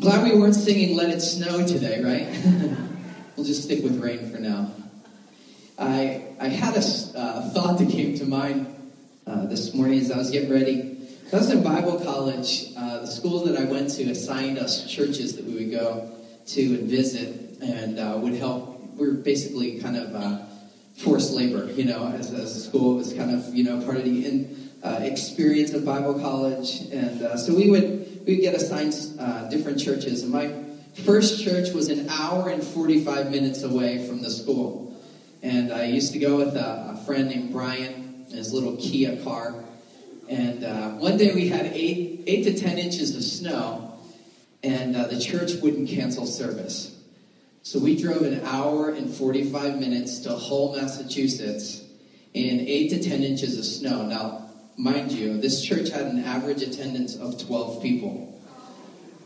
Glad we weren't singing Let It Snow today, right? we'll just stick with rain for now. I, I had a uh, thought that came to mind uh, this morning as I was getting ready. I was in Bible college. Uh, the school that I went to assigned us churches that we would go to and visit and uh, would help. We were basically kind of uh, forced labor, you know, as, as a school. It was kind of, you know, part of the in, uh, experience of Bible college. And uh, so we would, we get assigned uh, different churches. And my first church was an hour and 45 minutes away from the school. And I used to go with a, a friend named Brian in his little Kia car. And uh, one day we had eight, eight to 10 inches of snow, and uh, the church wouldn't cancel service. So we drove an hour and 45 minutes to Hull, Massachusetts in 8 to 10 inches of snow. Now, mind you, this church had an average attendance of 12 people.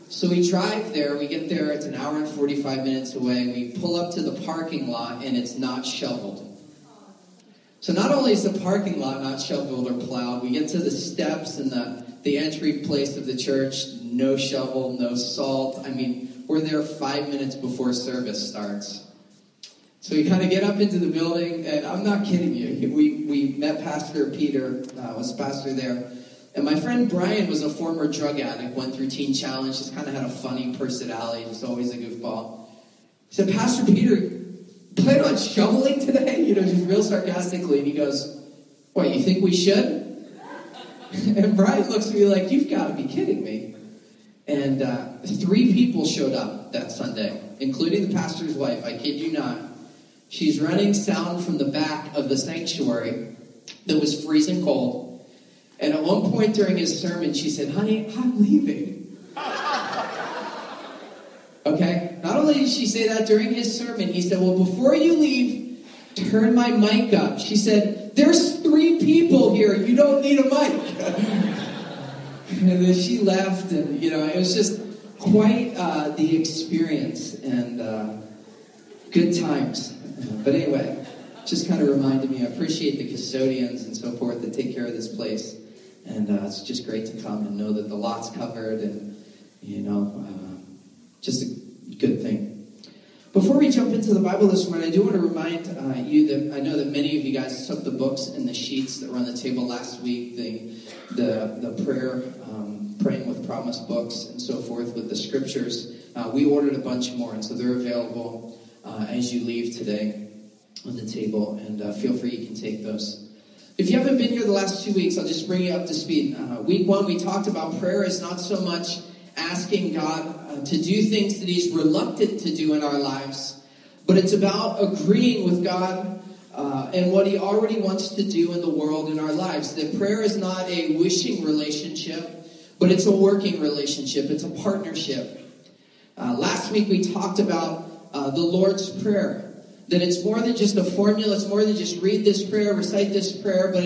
So we drive there, we get there, it's an hour and 45 minutes away. We pull up to the parking lot, and it's not shoveled. So not only is the parking lot not shoveled or plowed, we get to the steps and the, the entry place of the church, no shovel, no salt. I mean, we're there five minutes before service starts. So we kind of get up into the building, and I'm not kidding you. We, we met Pastor Peter, uh, was pastor there. And my friend Brian was a former drug addict, went through Teen Challenge, just kind of had a funny personality, just always a goofball. He said, Pastor Peter, plan on shoveling today? You know, just real sarcastically. And he goes, What, you think we should? And Brian looks at me like, You've got to be kidding me. And uh, three people showed up that Sunday, including the pastor's wife. I kid you not. She's running sound from the back of the sanctuary that was freezing cold. And at one point during his sermon, she said, Honey, I'm leaving. Okay? Not only did she say that during his sermon, he said, Well, before you leave, turn my mic up. She said, There's three people here. You don't need a mic. and then she left, and, you know, it was just quite uh, the experience and uh, good times. But anyway, just kind of reminded me, I appreciate the custodians and so forth that take care of this place. And uh, it's just great to come and know that the lot's covered and, you know, uh, just a good thing. Before we jump into the Bible this morning, I do want to remind uh, you that I know that many of you guys took the books and the sheets that were on the table last week, the the, the prayer, um, praying with promise books, and so forth with the scriptures. Uh, we ordered a bunch more, and so they're available uh, as you leave today on the table. And uh, feel free, you can take those. If you haven't been here the last two weeks, I'll just bring you up to speed. Uh, week one, we talked about prayer is not so much asking God uh, to do things that He's reluctant to do in our lives, but it's about agreeing with God uh, and what He already wants to do in the world in our lives. That prayer is not a wishing relationship, but it's a working relationship, it's a partnership. Uh, last week we talked about uh, the Lord's Prayer. That it's more than just a formula, it's more than just read this prayer, recite this prayer, but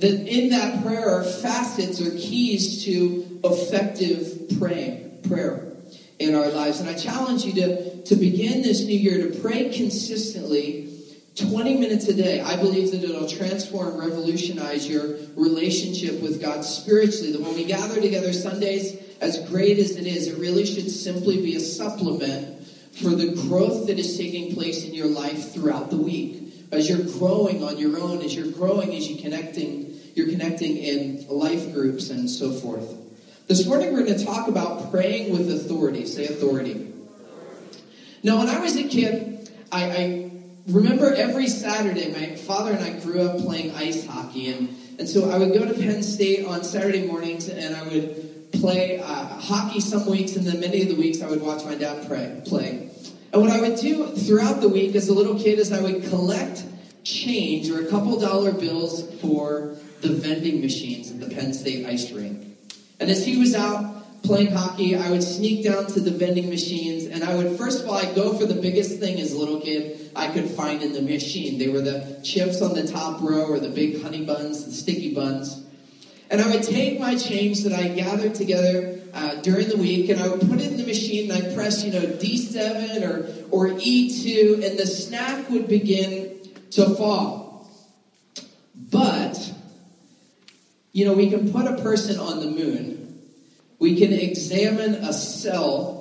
that in that prayer are facets or keys to effective praying, prayer in our lives. And I challenge you to, to begin this new year to pray consistently 20 minutes a day. I believe that it'll transform, revolutionize your relationship with God spiritually. That when we gather together Sundays, as great as it is, it really should simply be a supplement for the growth that is taking place in your life throughout the week. As you're growing on your own, as you're growing, as you're connecting, you're connecting in life groups and so forth. This morning we're going to talk about praying with authority. Say authority. Now, when I was a kid, I, I remember every Saturday, my father and I grew up playing ice hockey, and, and so I would go to Penn State on Saturday mornings, and I would play uh, hockey some weeks, and then many of the weeks I would watch my dad pray, play. And what I would do throughout the week as a little kid is I would collect change or a couple dollar bills for the vending machines at the Penn State ice rink. And as he was out playing hockey, I would sneak down to the vending machines and I would, first of all, I'd go for the biggest thing as a little kid I could find in the machine. They were the chips on the top row or the big honey buns, the sticky buns. And I would take my change that I gathered together uh, during the week and I would put it in the machine and I'd press, you know, D7 or, or E2 and the snack would begin to fall. But you know, we can put a person on the moon, we can examine a cell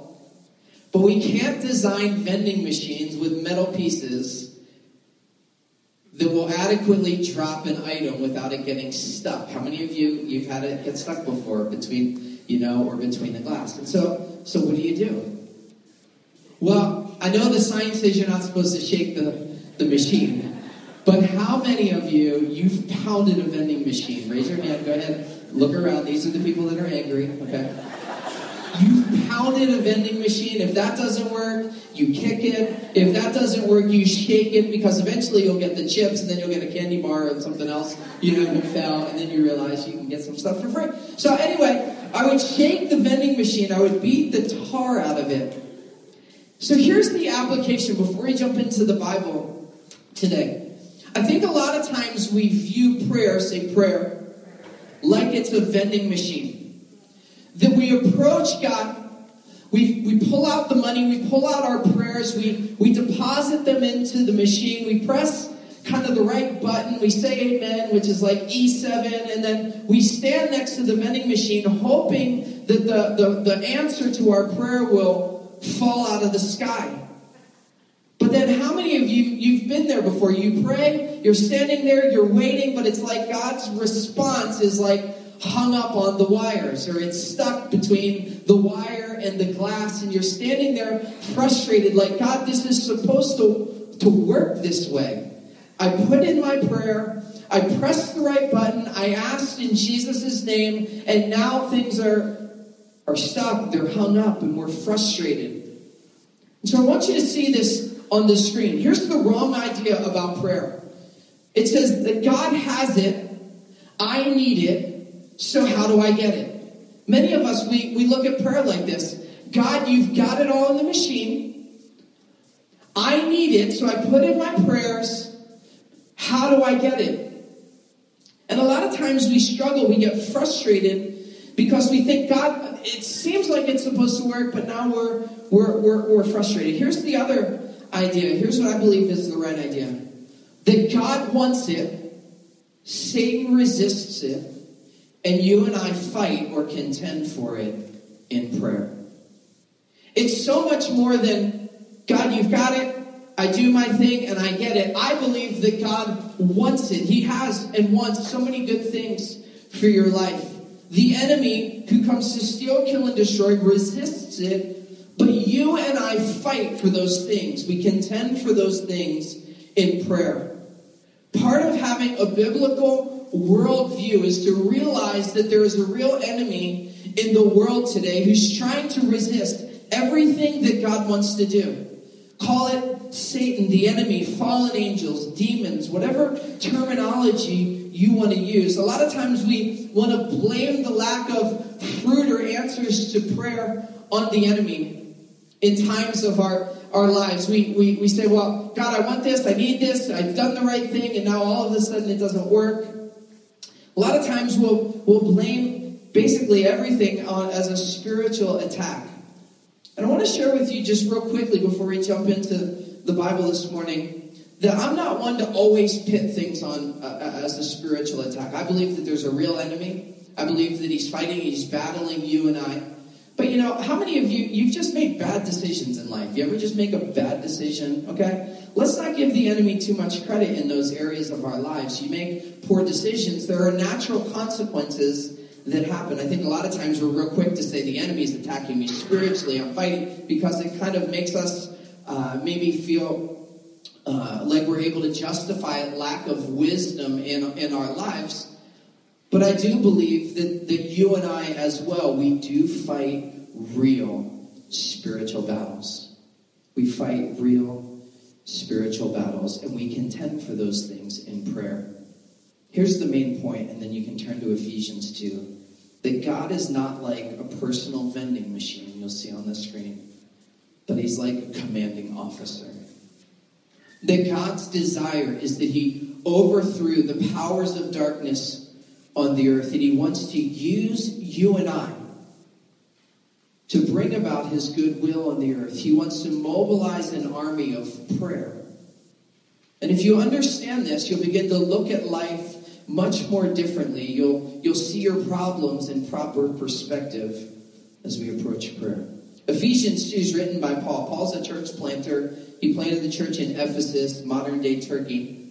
But we can't design vending machines with metal pieces that will adequately drop an item without it getting stuck. How many of you you've had it get stuck before between you know or between the glass? And so so what do you do? Well, I know the sign says you're not supposed to shake the, the machine, but how many of you you've pounded a vending machine? Raise your hand. Go ahead. Look around. These are the people that are angry. Okay. You've pounded a vending machine. If that doesn't work, you kick it. If that doesn't work, you shake it because eventually you'll get the chips and then you'll get a candy bar and something else. You know, you fell and then you realize you can get some stuff for free. So anyway, I would shake the vending machine. I would beat the tar out of it. So here's the application before we jump into the Bible today. I think a lot of times we view prayer, say prayer, like it's a vending machine that we approach God. We, we pull out the money, we pull out our prayers, we, we deposit them into the machine, we press kind of the right button, we say amen, which is like E7, and then we stand next to the vending machine hoping that the, the, the answer to our prayer will fall out of the sky. But then how many of you, you've been there before? You pray, you're standing there, you're waiting, but it's like God's response is like, hung up on the wires or it's stuck between the wire and the glass and you're standing there frustrated like god this is supposed to, to work this way. I put in my prayer i pressed the right button i asked in jesus' name and now things are are stuck they're hung up and we're frustrated. And so i want you to see this on the screen. Here's the wrong idea about prayer. It says that god has it i need it so, how do I get it? Many of us, we, we look at prayer like this God, you've got it all in the machine. I need it, so I put in my prayers. How do I get it? And a lot of times we struggle, we get frustrated because we think, God, it seems like it's supposed to work, but now we're, we're, we're, we're frustrated. Here's the other idea. Here's what I believe is the right idea that God wants it, Satan resists it, and you and I fight or contend for it in prayer. It's so much more than, God, you've got it. I do my thing and I get it. I believe that God wants it. He has and wants so many good things for your life. The enemy who comes to steal, kill, and destroy resists it, but you and I fight for those things. We contend for those things in prayer. Part of having a biblical worldview is to realize that there is a real enemy in the world today who's trying to resist everything that God wants to do. Call it Satan, the enemy, fallen angels, demons, whatever terminology you want to use. A lot of times we want to blame the lack of fruit or answers to prayer on the enemy in times of our, our lives. We, we, we say, well, God, I want this, I need this, I've done the right thing, and now all of a sudden it doesn't work. A lot of times we'll, we'll blame basically everything on, as a spiritual attack. And I want to share with you just real quickly before we jump into the Bible this morning that I'm not one to always pit things on uh, uh, as a spiritual attack. I believe that there's a real enemy. I believe that he's fighting, he's battling you and I. But you know, how many of you, you've just made bad decisions in life? You ever just make a bad decision? Okay? Let's not give the enemy too much credit in those areas of our lives. You make poor decisions, there are natural consequences that happen. I think a lot of times we're real quick to say the enemy is attacking me spiritually, I'm fighting, because it kind of makes us uh, maybe feel uh, like we're able to justify a lack of wisdom in, in our lives. But I do believe that, that you and I as well, we do fight real spiritual battles. We fight real spiritual battles, and we contend for those things in prayer. Here's the main point, and then you can turn to Ephesians 2 that God is not like a personal vending machine you'll see on the screen, but He's like a commanding officer. That God's desire is that He overthrew the powers of darkness on the earth, and He wants to use you and I to bring about His goodwill on the earth. He wants to mobilize an army of prayer. And if you understand this, you'll begin to look at life much more differently. You'll, you'll see your problems in proper perspective as we approach prayer. Ephesians 2 is written by Paul. Paul's a church planter. He planted the church in Ephesus, modern day Turkey.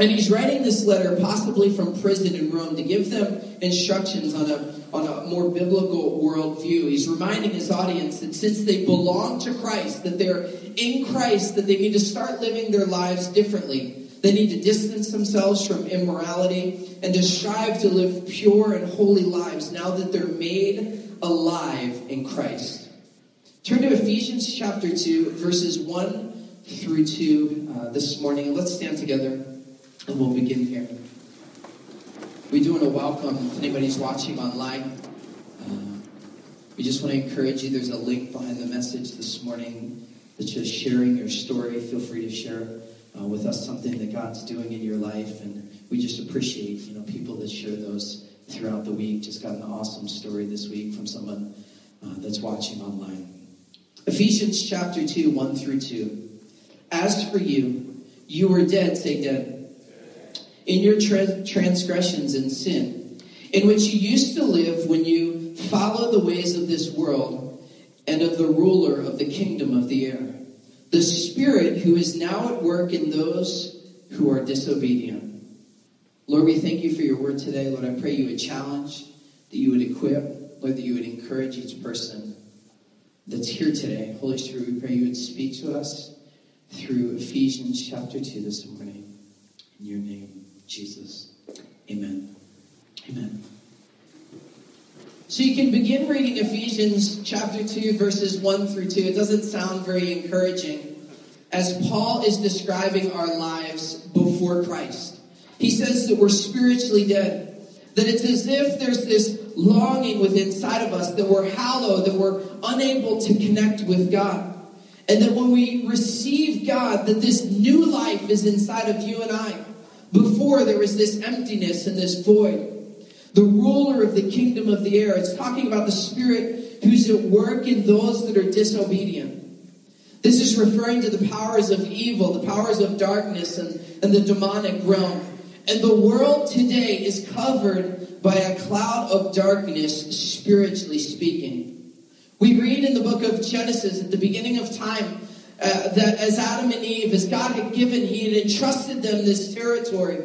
And he's writing this letter possibly from prison in Rome to give them instructions on a, on a more biblical worldview. He's reminding his audience that since they belong to Christ, that they're in Christ, that they need to start living their lives differently. They need to distance themselves from immorality and to strive to live pure and holy lives now that they're made alive in Christ. Turn to Ephesians chapter 2, verses 1 through 2 uh, this morning. Let's stand together and we'll begin here. We do want to welcome, if anybody's watching online, uh, we just want to encourage you. There's a link behind the message this morning that's just sharing your story. Feel free to share uh, with us something that God's doing in your life. And we just appreciate, you know, people that share those throughout the week. Just got an awesome story this week from someone uh, that's watching online. Ephesians chapter 2, 1 through 2. As for you, you were dead, say dead, in your tra- transgressions and sin, in which you used to live when you followed the ways of this world and of the ruler of the kingdom of the air, the Spirit who is now at work in those who are disobedient. Lord, we thank you for your word today. Lord, I pray you would challenge, that you would equip, Lord, that you would encourage each person that's here today. Holy Spirit, we pray you would speak to us through Ephesians chapter 2 this morning. In your name, Jesus. Amen. Amen. So you can begin reading Ephesians chapter 2, verses 1 through 2. It doesn't sound very encouraging as Paul is describing our lives before Christ. He says that we're spiritually dead. That it's as if there's this longing within inside of us that we're hollow, that we're unable to connect with God. And that when we receive God, that this new life is inside of you and I. Before there was this emptiness and this void. The ruler of the kingdom of the air. It's talking about the spirit who's at work in those that are disobedient. This is referring to the powers of evil, the powers of darkness, and, and the demonic realm. And the world today is covered by a cloud of darkness, spiritually speaking. We read in the book of Genesis at the beginning of time uh, that as Adam and Eve, as God had given, He had entrusted them this territory.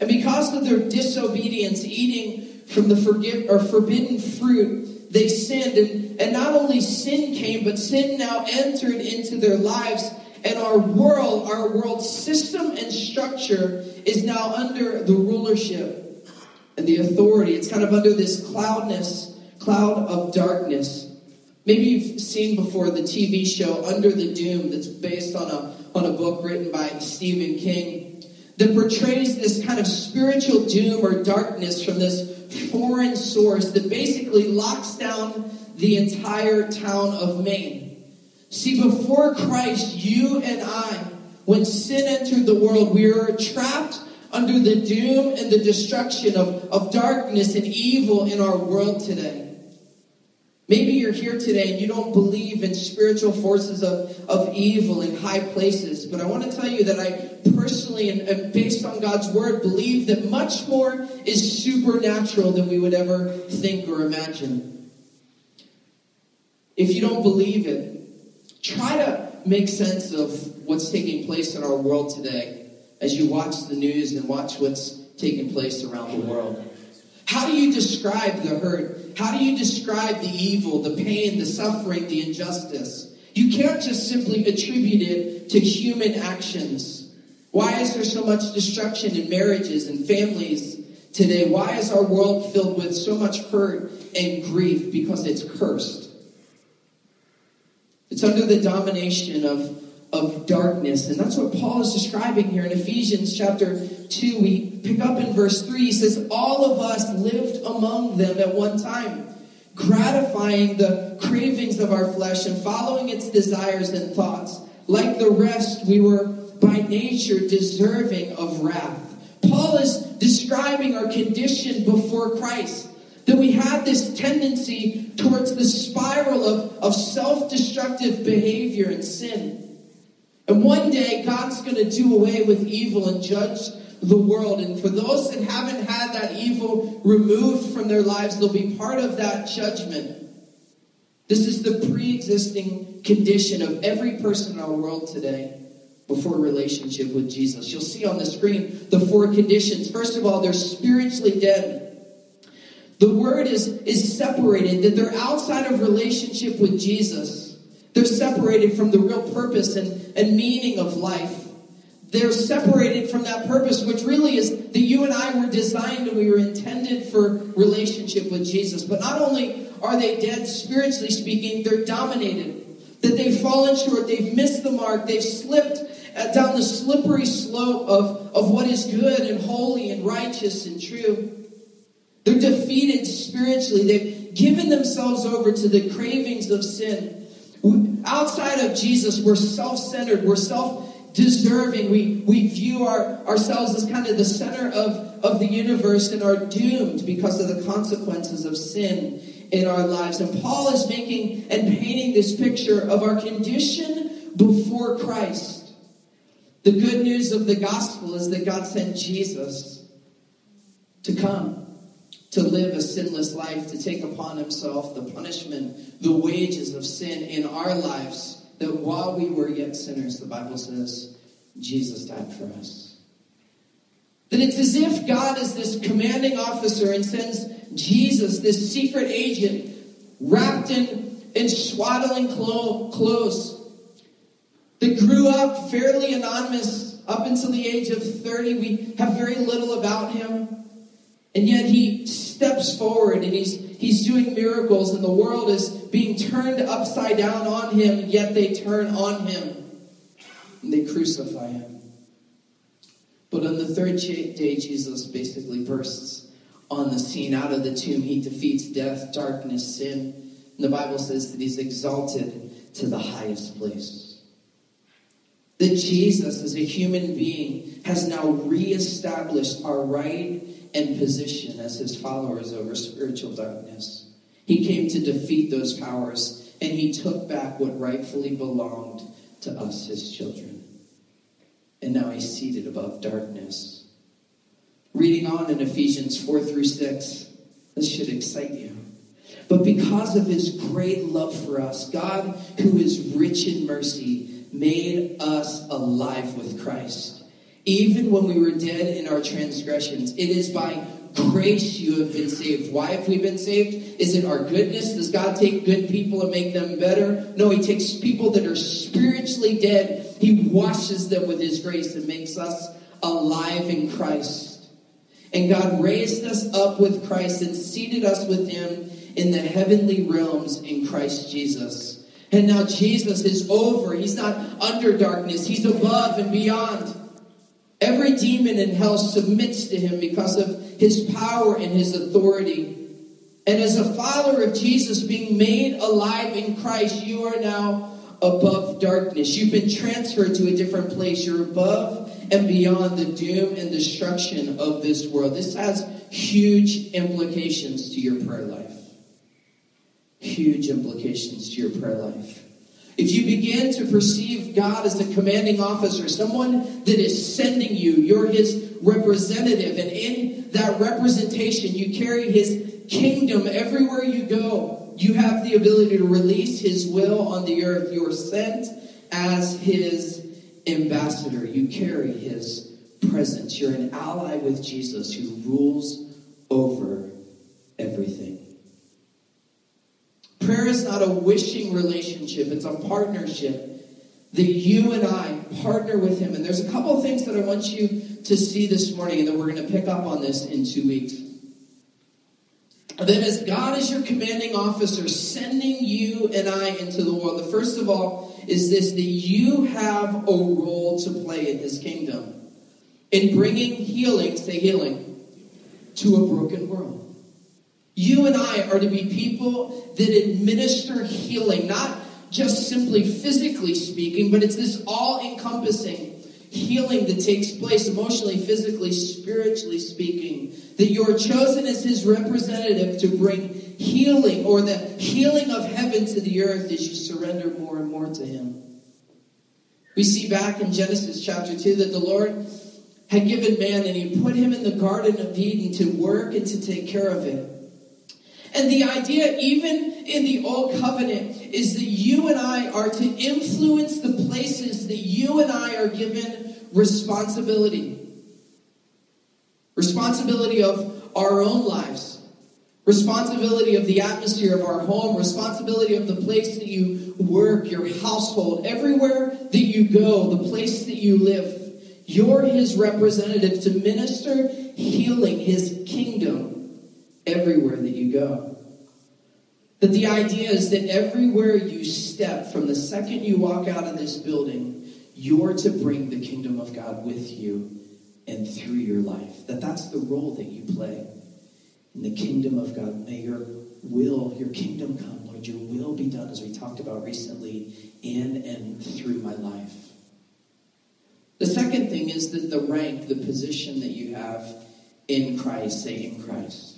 And because of their disobedience, eating from the forgive, or forbidden fruit, they sinned. And, and not only sin came, but sin now entered into their lives and our world, our world system and structure is now under the rulership and the authority. It's kind of under this cloudness, cloud of darkness. Maybe you've seen before the TV show Under the Dome that's based on a, on a book written by Stephen King that portrays this kind of spiritual doom or darkness from this foreign source that basically locks down the entire town of Maine. See, before Christ, you and I, when sin entered the world, we were trapped under the doom and the destruction of, of darkness and evil in our world today. Maybe you're here today and you don't believe in spiritual forces of, of evil in high places, but I want to tell you that I personally, and, and based on God's word, believe that much more is supernatural than we would ever think or imagine. If you don't believe it, try to make sense of what's taking place in our world today as you watch the news and watch what's taking place around the world. How do you describe the hurt? How do you describe the evil, the pain, the suffering, the injustice? You can't just simply attribute it to human actions. Why is there so much destruction in marriages and families today? Why is our world filled with so much hurt and grief? Because it's cursed. It's under the domination of, of darkness. And that's what Paul is describing here in Ephesians chapter 2. We pick up in verse 3. He says, All of us lived among them at one time, gratifying the cravings of our flesh and following its desires and thoughts. Like the rest, we were by nature deserving of wrath. Paul is describing our condition before Christ that we had this tendency towards the spiral of, of self destructive behavior and sin. And one day, God's going to do away with evil and judge the world. And for those that haven't had that evil removed from their lives, they'll be part of that judgment. This is the pre existing condition of every person in our world today before relationship with Jesus. You'll see on the screen the four conditions. First of all, they're spiritually dead. The word is, is separated, that they're outside of relationship with Jesus. They're separated from the real purpose and, and meaning of life. They're separated from that purpose, which really is that you and I were designed and we were intended for relationship with Jesus. But not only are they dead spiritually speaking, they're dominated. That they've fallen short, they've missed the mark, they've slipped down the slippery slope of, of what is good and holy and righteous and true. They're defeated spiritually. They've given themselves over to the cravings of sin. Outside of Jesus, we're self centered, we're self deserving. We, we view our, ourselves as kind of the center of, of the universe and are doomed because of the consequences of sin in our lives. And Paul is making and painting this picture of our condition before Christ. The good news of the gospel is that God sent Jesus to come to live a sinless life, to take upon himself the punishment, the wages of sin in our lives that while we were yet sinners, the Bible says, Jesus died for us. That it's as if God is this commanding officer and sends Jesus, this secret agent, wrapped in, in swaddling clothes, that grew up fairly anonymous up until the age of 30. We have very little about him. And yet he steps forward and he's, he's doing miracles, and the world is being turned upside down on him, yet they turn on him and they crucify him. But on the third day, Jesus basically bursts on the scene. Out of the tomb, he defeats death, darkness, sin. And the Bible says that he's exalted to the highest place. That Jesus, as a human being, has now reestablished our right and position as his followers over spiritual darkness. He came to defeat those powers, and he took back what rightfully belonged to us, his children. And now he's seated above darkness. Reading on in Ephesians 4 through 6, this should excite you. But because of his great love for us, God, who is rich in mercy, made us alive with Christ even when we were dead in our transgressions. It is by grace you have been saved. Why have we been saved? Is it our goodness? Does God take good people and make them better? No, He takes people that are spiritually dead. He washes them with His grace and makes us alive in Christ. And God raised us up with Christ and seated us with Him in the heavenly realms in Christ Jesus. And now Jesus is over. He's not under darkness, He's above and beyond. Every demon in hell submits to him because of his power and his authority. And as a follower of Jesus, being made alive in Christ, you are now above darkness. You've been transferred to a different place. You're above and beyond the doom and destruction of this world. This has huge implications to your prayer life. Huge implications to your prayer life. If you begin to perceive God as the commanding officer, someone that is sending you, you're his representative, and in that representation, you carry his kingdom everywhere you go. You have the ability to release his will on the earth. You're sent as his ambassador. You carry his presence. You're an ally with Jesus who rules over everything. Prayer is not a wishing relationship, it's a partnership that you and I partner with Him. And there's a couple of things that I want you to see this morning, and then we're going to pick up on this in two weeks. That as God is your commanding officer, sending you and I into the world, the first of all is this that you have a role to play in His kingdom in bringing healing, say healing, to a broken world. You and I are to be people that administer healing, not just simply physically speaking, but it's this all encompassing healing that takes place emotionally, physically, spiritually speaking. That you're chosen as his representative to bring healing or the healing of heaven to the earth as you surrender more and more to him. We see back in Genesis chapter 2 that the Lord had given man and he put him in the Garden of Eden to work and to take care of it. And the idea, even in the Old Covenant, is that you and I are to influence the places that you and I are given responsibility. Responsibility of our own lives, responsibility of the atmosphere of our home, responsibility of the place that you work, your household, everywhere that you go, the place that you live. You're his representative to minister healing, his everywhere that you go. That the idea is that everywhere you step, from the second you walk out of this building, you're to bring the kingdom of God with you and through your life. That that's the role that you play in the kingdom of God. May your will, your kingdom come, Lord. Your will be done, as we talked about recently, in and through my life. The second thing is that the rank, the position that you have in Christ, say in Christ.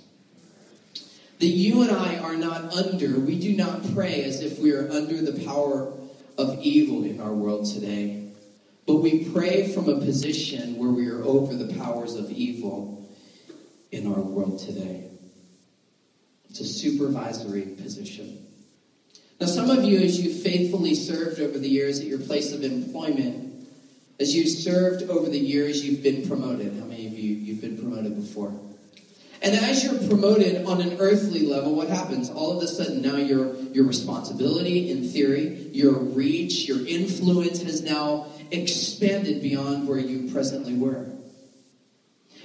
That you and I are not under, we do not pray as if we are under the power of evil in our world today. But we pray from a position where we are over the powers of evil in our world today. It's a supervisory position. Now, some of you, as you faithfully served over the years at your place of employment, as you've served over the years, you've been promoted. How many of you you've been promoted before? And as you're promoted on an earthly level, what happens? All of a sudden, now your your responsibility, in theory, your reach, your influence has now expanded beyond where you presently were.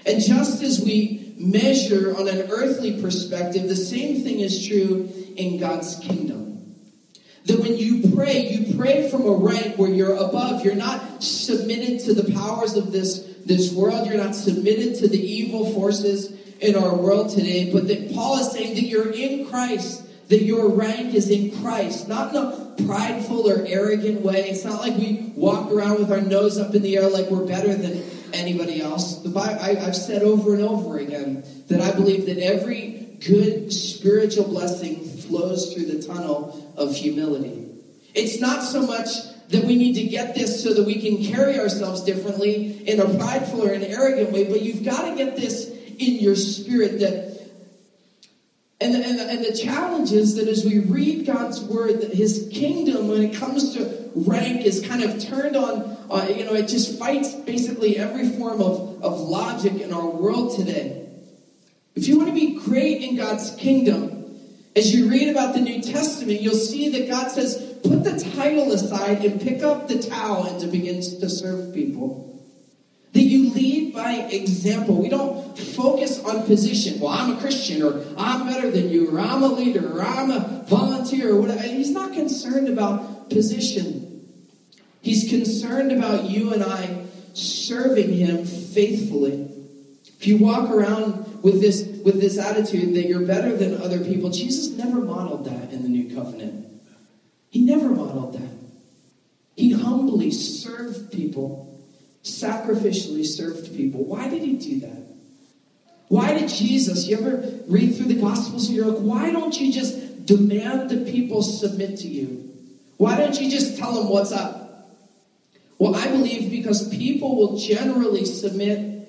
And just as we measure on an earthly perspective, the same thing is true in God's kingdom. That when you pray, you pray from a rank where you're above. You're not submitted to the powers of this, this world. You're not submitted to the evil forces in our world today. But that Paul is saying that you're in Christ, that your rank is in Christ, not in a prideful or arrogant way. It's not like we walk around with our nose up in the air like we're better than anybody else. The Bible, I, I've said over and over again that I believe that every good spiritual blessing flows through the tunnel of humility. It's not so much that we need to get this so that we can carry ourselves differently in a prideful or an arrogant way, but you've got to get this in your spirit that and and, and the challenge is that as we read God's word, that his kingdom, when it comes to rank, is kind of turned on, uh, you know, it just fights basically every form of, of logic in our world today. If you want to be great in God's kingdom, as you read about the New Testament, you'll see that God says, put the title aside and pick up the towel and to begin to serve people. That you lead by example. We don't focus on position. Well, I'm a Christian, or I'm better than you, or I'm a leader, or I'm a volunteer, or whatever. He's not concerned about position. He's concerned about you and I serving him faithfully. If you walk around with this with this attitude that you're better than other people, Jesus never modeled that in the new covenant. He never modeled that. He humbly served people, sacrificially served people. Why did he do that? Why did Jesus, you ever read through the Gospels and you're like, why don't you just demand that people submit to you? Why don't you just tell them what's up? Well, I believe because people will generally submit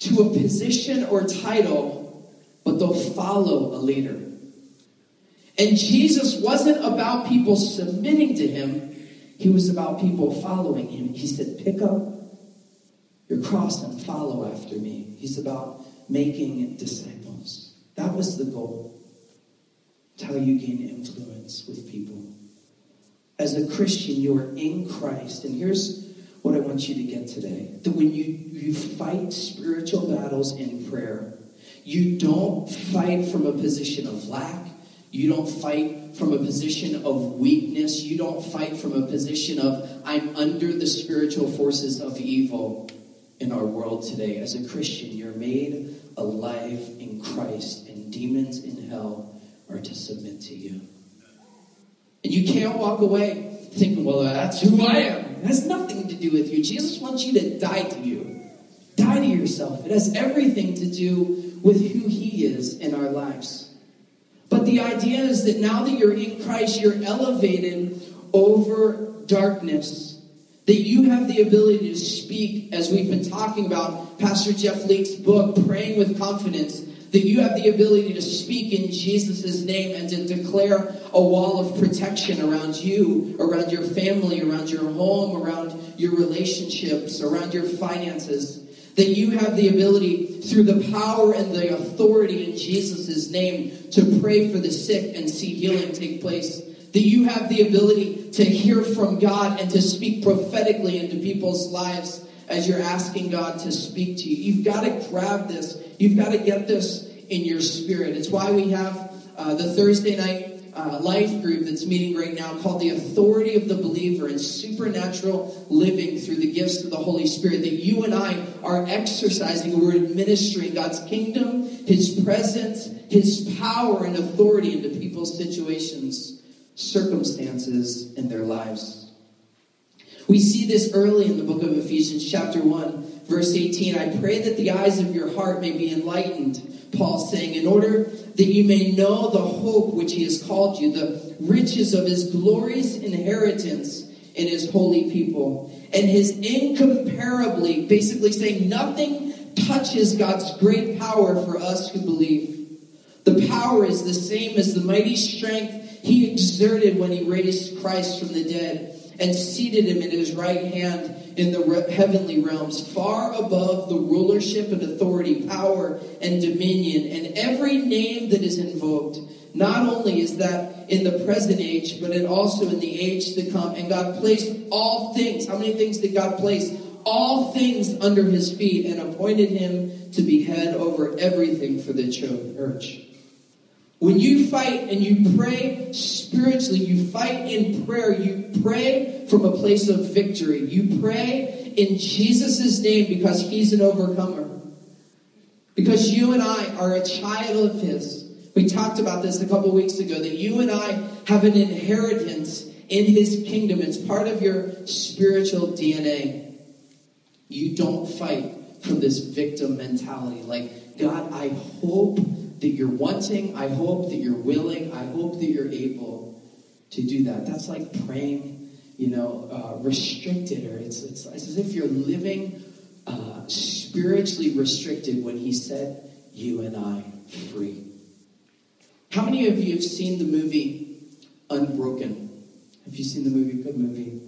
to a position or title, but they'll follow a leader. And Jesus wasn't about people submitting to him, he was about people following him. He said, Pick up your cross and follow after me. He's about making disciples. That was the goal. It's how you gain influence with people. As a Christian, you are in Christ. And here's what I want you to get today. That when you, you fight spiritual battles in prayer, you don't fight from a position of lack. You don't fight from a position of weakness. You don't fight from a position of, I'm under the spiritual forces of evil in our world today. As a Christian, you're made alive in Christ, and demons in hell are to submit to you. And you can't walk away thinking, well, that's who I am. It has nothing to do with you. Jesus wants you to die to you. Die to yourself. It has everything to do with who He is in our lives. But the idea is that now that you're in Christ, you're elevated over darkness. That you have the ability to speak, as we've been talking about, Pastor Jeff Leake's book, Praying with Confidence, that you have the ability to speak in Jesus' name and to declare a wall of protection around you, around your family, around your home, around your relationships, around your finances. That you have the ability, through the power and the authority in Jesus' name, to pray for the sick and see healing take place. That you have the ability to hear from God and to speak prophetically into people's lives as you're asking God to speak to you. You've got to grab this. You've got to get this in your spirit. It's why we have uh, the Thursday night uh, life group that's meeting right now called the authority of the believer and supernatural living through the gifts of the Holy Spirit that you and I are exercising. We're administering God's kingdom, His presence, His power and authority into people's situations, circumstances, in their lives. We see this early in the book of Ephesians, chapter 1, verse 18. I pray that the eyes of your heart may be enlightened, Paul saying, in order that you may know the hope which he has called you, the riches of his glorious inheritance in his holy people, and his incomparably, basically saying, nothing touches God's great power for us who believe. The power is the same as the mighty strength he exerted when he raised Christ from the dead and seated him at his right hand in the heavenly realms, far above the rulership and authority, power and dominion, and every name that is invoked. Not only is that in the present age, but it also in the age to come. And God placed all things. How many things did God place? All things under his feet and appointed him to be head over everything for the church when you fight and you pray spiritually, you fight in prayer, you pray from a place of victory. You pray in Jesus' name because he's an overcomer. Because you and I are a child of his. We talked about this a couple weeks ago that you and I have an inheritance in his kingdom. It's part of your spiritual DNA. You don't fight from this victim mentality. Like, God, I hope that you're wanting. I hope that you're willing. I hope that you're able to do that. That's like praying, you know, uh, restricted, or it's, it's, it's, as if you're living uh, spiritually restricted when He said, You and I free. How many of you have seen the movie Unbroken? Have you seen the movie? Good movie.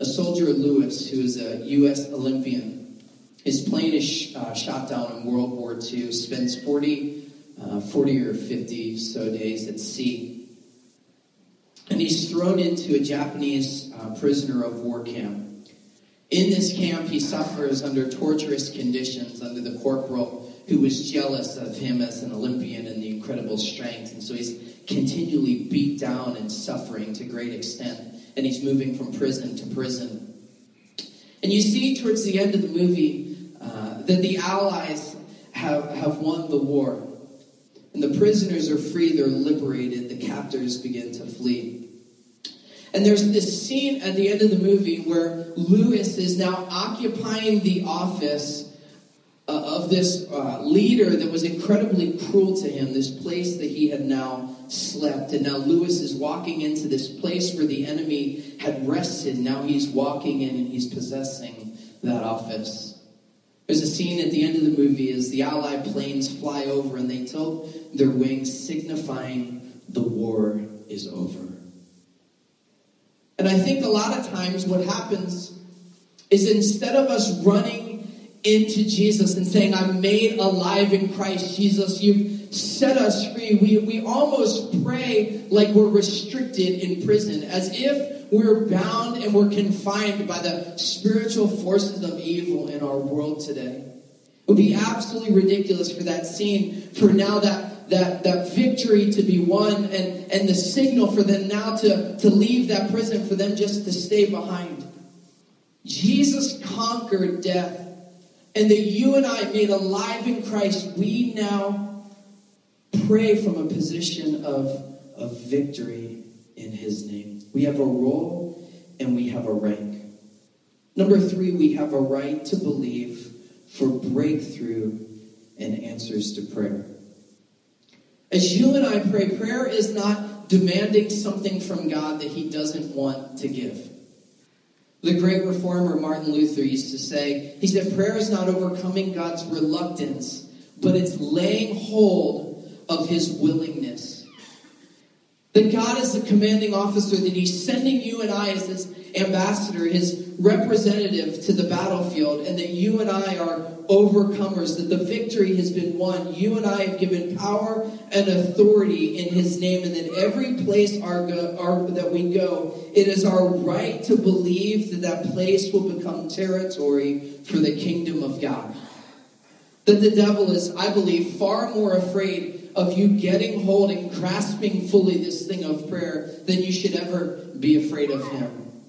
A soldier, Louis, who is a U.S. Olympian, his plane is uh, shot down in World War II, spends 40, uh, 40 or 50 so days at sea. And he's thrown into a Japanese uh, prisoner of war camp. In this camp, he suffers under torturous conditions under the corporal who was jealous of him as an Olympian and the incredible strength. And so he's continually beat down and suffering to great extent. And he's moving from prison to prison. And you see towards the end of the movie, that the Allies have, have won the war. And the prisoners are free, they're liberated, the captors begin to flee. And there's this scene at the end of the movie where Louis is now occupying the office uh, of this uh, leader that was incredibly cruel to him, this place that he had now slept. And now Louis is walking into this place where the enemy had rested. Now he's walking in and he's possessing that office. There's a scene at the end of the movie as the Allied planes fly over and they tilt their wings, signifying the war is over. And I think a lot of times what happens is instead of us running into Jesus and saying, I'm made alive in Christ Jesus, you've set us free, we, we almost pray like we're restricted in prison, as if we're bound and we're confined by the spiritual forces of evil in our world today. It would be absolutely ridiculous for that scene, for now that, that, that victory to be won and, and the signal for them now to, to leave that prison, for them just to stay behind. Jesus conquered death. And that you and I, made alive in Christ, we now pray from a position of, of victory in his name. We have a role and we have a rank. Number three, we have a right to believe for breakthrough and answers to prayer. As you and I pray, prayer is not demanding something from God that He doesn't want to give. The great reformer Martin Luther used to say, he said, prayer is not overcoming God's reluctance, but it's laying hold of his willingness. That God is the commanding officer, that he's sending you and I as his ambassador, his representative to the battlefield, and that you and I are overcomers, that the victory has been won. You and I have given power and authority in his name, and that every place our go, our, that we go, it is our right to believe that that place will become territory for the kingdom of God. That the devil is, I believe, far more afraid of you getting hold and grasping fully this thing of prayer than you should ever be afraid of him.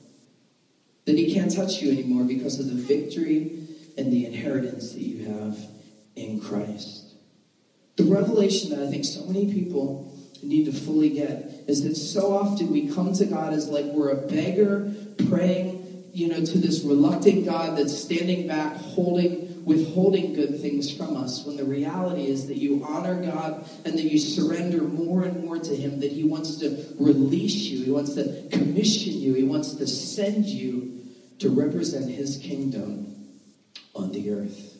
That he can't touch you anymore because of the victory and the inheritance that you have in Christ. The revelation that I think so many people need to fully get is that so often we come to God as like we're a beggar praying, you know, to this reluctant God that's standing back, holding, withholding good things from us. When the reality is that you honor God and that you surrender more and more to Him, that He wants to release you, He wants to commission you, He wants to send you to represent his kingdom on the earth.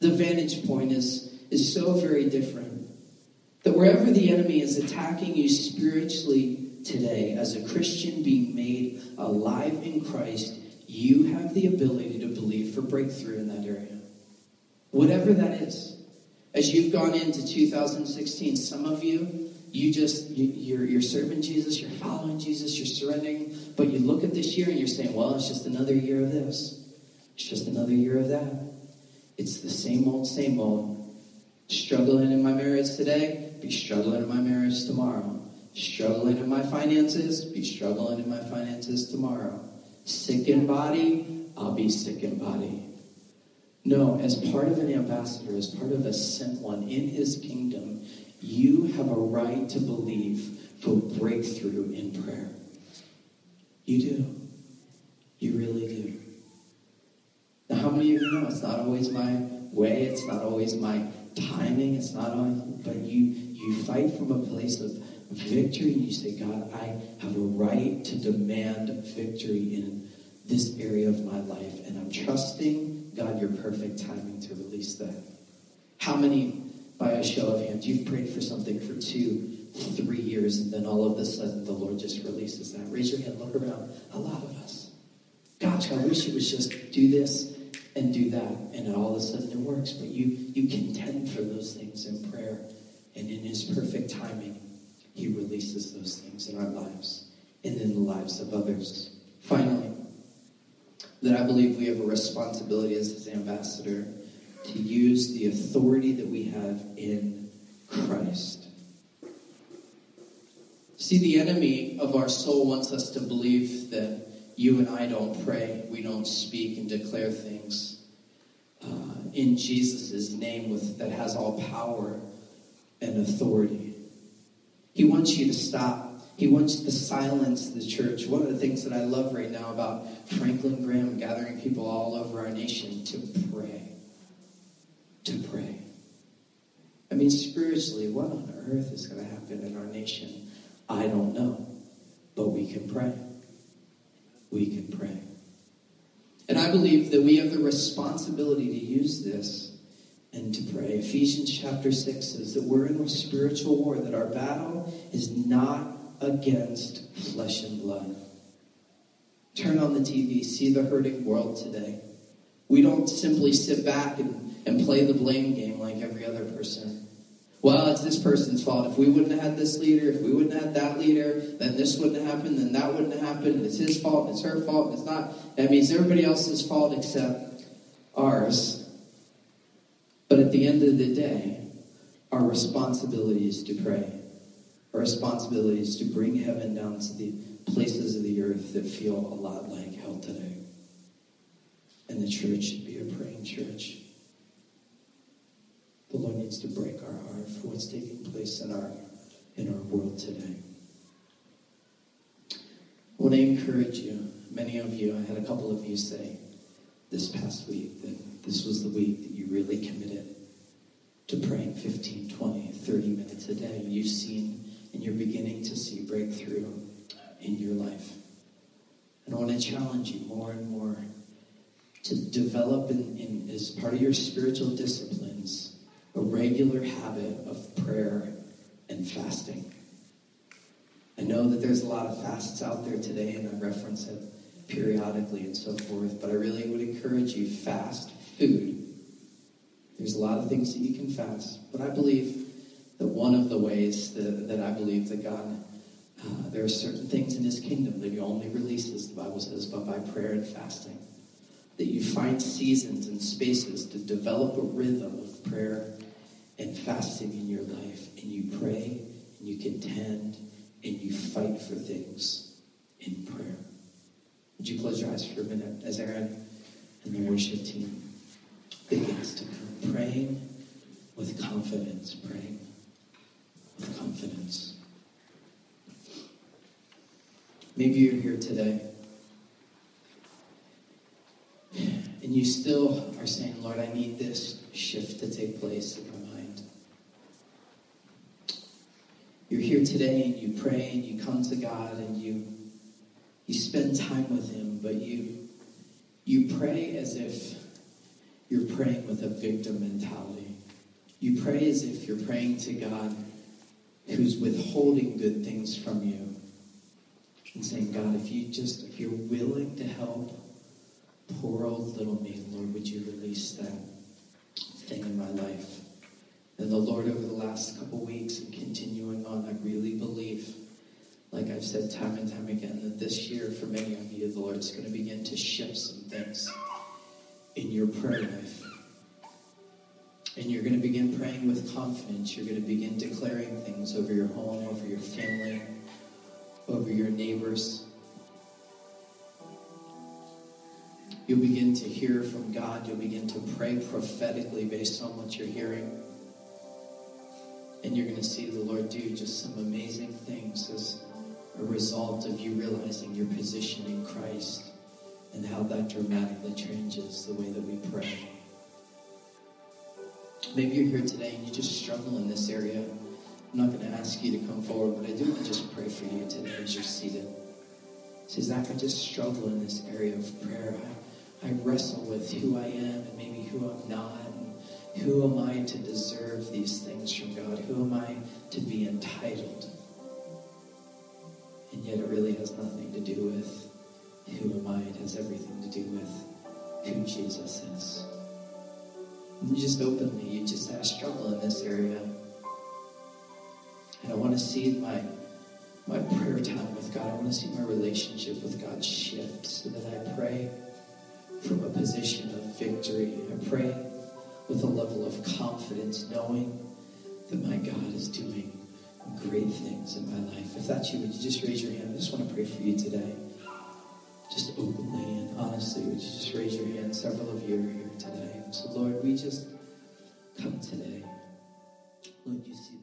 The vantage point is, is so very different. That wherever the enemy is attacking you spiritually today, as a Christian being made alive in Christ, you have the ability to believe for breakthrough in that area. Whatever that is. As you've gone into 2016, some of you you just you, you're you're serving Jesus, you're following Jesus, you're surrendering, but you look at this year and you're saying, "Well, it's just another year of this. It's just another year of that. It's the same old, same old. Struggling in my marriage today, be struggling in my marriage tomorrow. Struggling in my finances, be struggling in my finances tomorrow. Sick in body, I'll be sick in body. No, as part of an ambassador, as part of a sent one in his kingdom, you have a right to believe for breakthrough in prayer. You do. You really do. Now, how many of you know it's not always my way, it's not always my timing, it's not always, but you, you fight from a place of victory and you say, God, I have a right to demand victory in this area of my life, and I'm trusting, God, your perfect timing to release that. How many by a show of hands, you've prayed for something for two, three years, and then all of a sudden the Lord just releases that. Raise your hand, look around. A lot of us. Gosh, I wish it was just do this and do that, and all of a sudden it works. But you you contend for those things in prayer, and in His perfect timing, He releases those things in our lives and in the lives of others. Finally, that I believe we have a responsibility as His ambassador to use the authority that we have in Christ. See, the enemy of our soul wants us to believe that you and I don't pray, we don't speak and declare things uh, in Jesus' name with, that has all power and authority. He wants you to stop. He wants to silence the church. One of the things that I love right now about Franklin Graham gathering people all over our nation to pray to pray. I mean, spiritually, what on earth is going to happen in our nation? I don't know. But we can pray. We can pray. And I believe that we have the responsibility to use this and to pray. Ephesians chapter 6 says that we're in a spiritual war, that our battle is not against flesh and blood. Turn on the TV, see the hurting world today. We don't simply sit back and and play the blame game like every other person. Well, it's this person's fault. If we wouldn't have had this leader, if we wouldn't have had that leader, then this wouldn't have happened, then that wouldn't have happened. It's his fault, it's her fault, it's not. That means everybody else's fault except ours. But at the end of the day, our responsibility is to pray. Our responsibility is to bring heaven down to the places of the earth that feel a lot like hell today. And the church should be a praying church. The Lord needs to break our heart for what's taking place in our in our world today. I want to encourage you, many of you, I had a couple of you say this past week that this was the week that you really committed to praying 15, 20, 30 minutes a day. You've seen and you're beginning to see breakthrough uh, in your life. And I want to challenge you more and more to develop in, in as part of your spiritual disciplines a regular habit of prayer and fasting. I know that there's a lot of fasts out there today, and I reference it periodically and so forth, but I really would encourage you fast food. There's a lot of things that you can fast, but I believe that one of the ways that, that I believe that God, uh, there are certain things in His kingdom that He only releases, the Bible says, but by prayer and fasting. That you find seasons and spaces to develop a rhythm of prayer and fasting in your life, and you pray and you contend and you fight for things in prayer. Would you close your eyes for a minute as Aaron and the worship team begins to come praying with confidence, praying confidence. Maybe you're here today and you still are saying, Lord, I need this shift to take place in my mind. You're here today and you pray and you come to God and you you spend time with him, but you you pray as if you're praying with a victim mentality. You pray as if you're praying to God who's withholding good things from you. And saying, God, if you just if you're willing to help poor old little me, Lord, would you release that thing in my life? And the Lord, over the last couple weeks and continuing on, I really believe, like I've said time and time again, that this year, for many of you, the Lord's going to begin to shift some things in your prayer life. And you're going to begin praying with confidence. You're going to begin declaring things over your home, over your family, over your neighbors. You'll begin to hear from God. You'll begin to pray prophetically based on what you're hearing. And you're going to see the Lord do just some amazing things as a result of you realizing your position in Christ and how that dramatically changes the way that we pray. Maybe you're here today and you just struggle in this area. I'm not going to ask you to come forward, but I do want to just pray for you today as you're seated. Say, Zach, I just struggle in this area of prayer. I, I wrestle with who I am and maybe who I'm not. And who am I to deserve these things from God? Who am I to be entitled? And yet it really has nothing to do with who am I. It has everything to do with who Jesus is. You just openly, you just I struggle in this area. And I want to see my my prayer time with God. I want to see my relationship with God shift so that I pray from a position of victory. I pray with a level of confidence, knowing that my God is doing great things in my life. If that's you, would you just raise your hand? I just want to pray for you today. Just openly and honestly, would you just raise your hand? Several of you are here today. So, Lord, we just come today. Lord, you see